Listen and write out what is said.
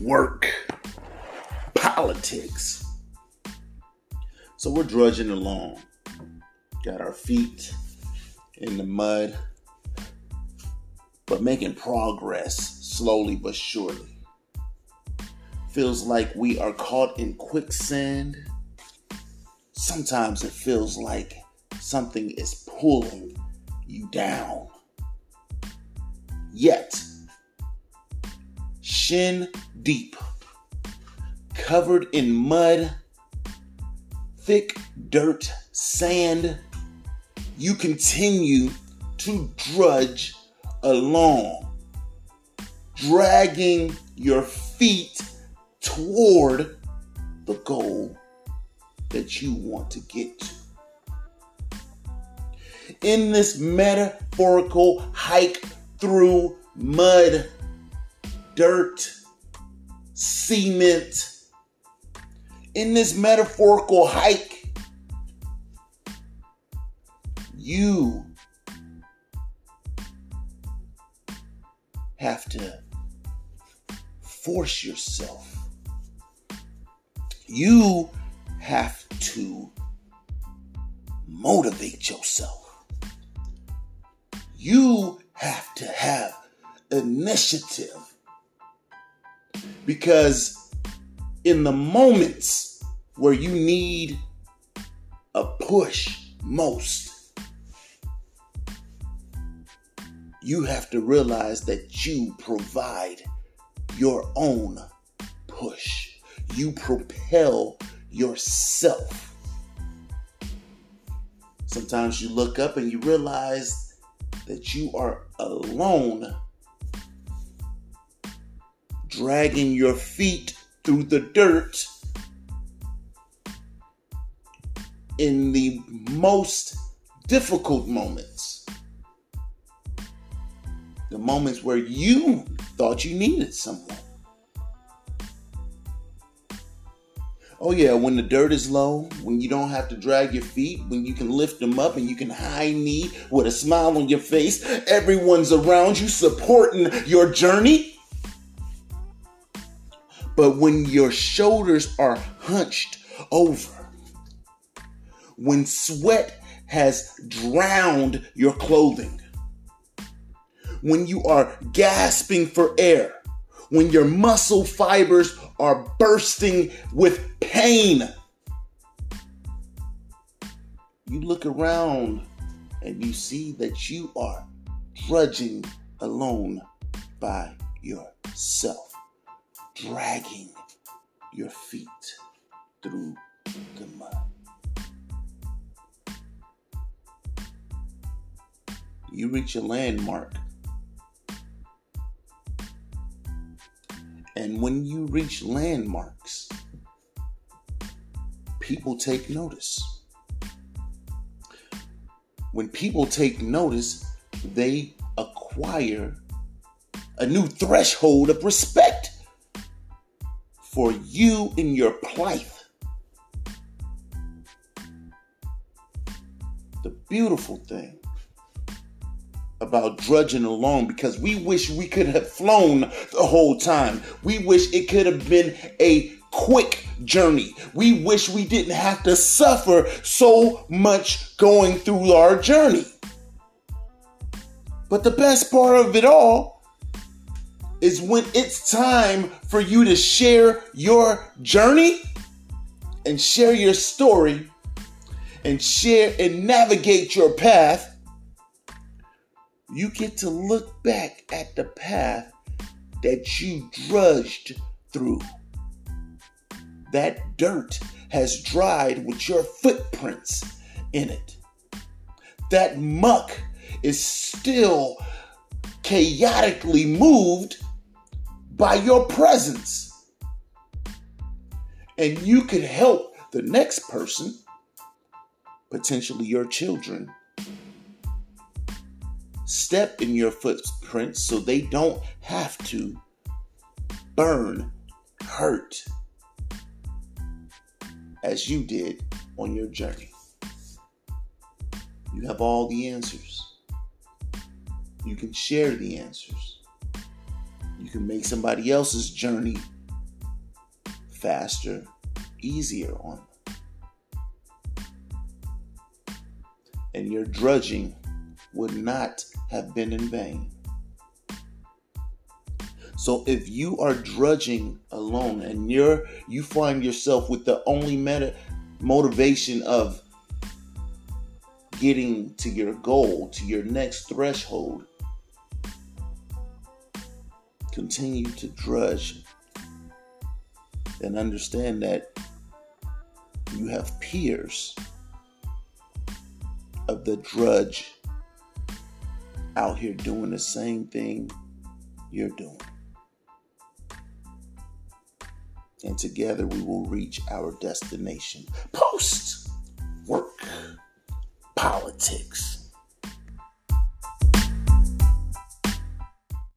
Work, politics. So we're drudging along. Got our feet in the mud, but making progress slowly but surely. Feels like we are caught in quicksand. Sometimes it feels like something is pulling you down. Yet, shin deep, covered in mud, thick dirt, sand, you continue to drudge along, dragging your feet toward the goal that you want to get to. In this metaphorical hike through mud, dirt, cement, in this metaphorical hike, you have to force yourself. You have to motivate yourself. You have to have initiative. Because in the moments where you need a push most, you have to realize that you provide your own push. You propel yourself. Sometimes you look up and you realize that you are alone, dragging your feet through the dirt in the most difficult moments. The moments where you thought you needed someone. Oh, yeah, when the dirt is low, when you don't have to drag your feet, when you can lift them up and you can high knee with a smile on your face, everyone's around you supporting your journey. But when your shoulders are hunched over, when sweat has drowned your clothing, when you are gasping for air, when your muscle fibers are bursting with pain. You look around and you see that you are drudging alone by yourself, dragging your feet through the mud. You reach a landmark And when you reach landmarks, people take notice. When people take notice, they acquire a new threshold of respect for you in your plight. The beautiful thing about drudging along because we wish we could have flown the whole time. We wish it could have been a quick journey. We wish we didn't have to suffer so much going through our journey. But the best part of it all is when it's time for you to share your journey and share your story and share and navigate your path you get to look back at the path that you drudged through. That dirt has dried with your footprints in it. That muck is still chaotically moved by your presence. And you can help the next person, potentially your children, step in your footprints so they don't have to burn, hurt as you did on your journey. You have all the answers. You can share the answers. Can make somebody else's journey faster, easier on them. And your drudging would not have been in vain. So if you are drudging alone and you're you find yourself with the only meta motivation of getting to your goal, to your next threshold, continue to drudge and understand that you have peers of the drudge out here doing the same thing you're doing. And together we will reach our destination. Post work politics.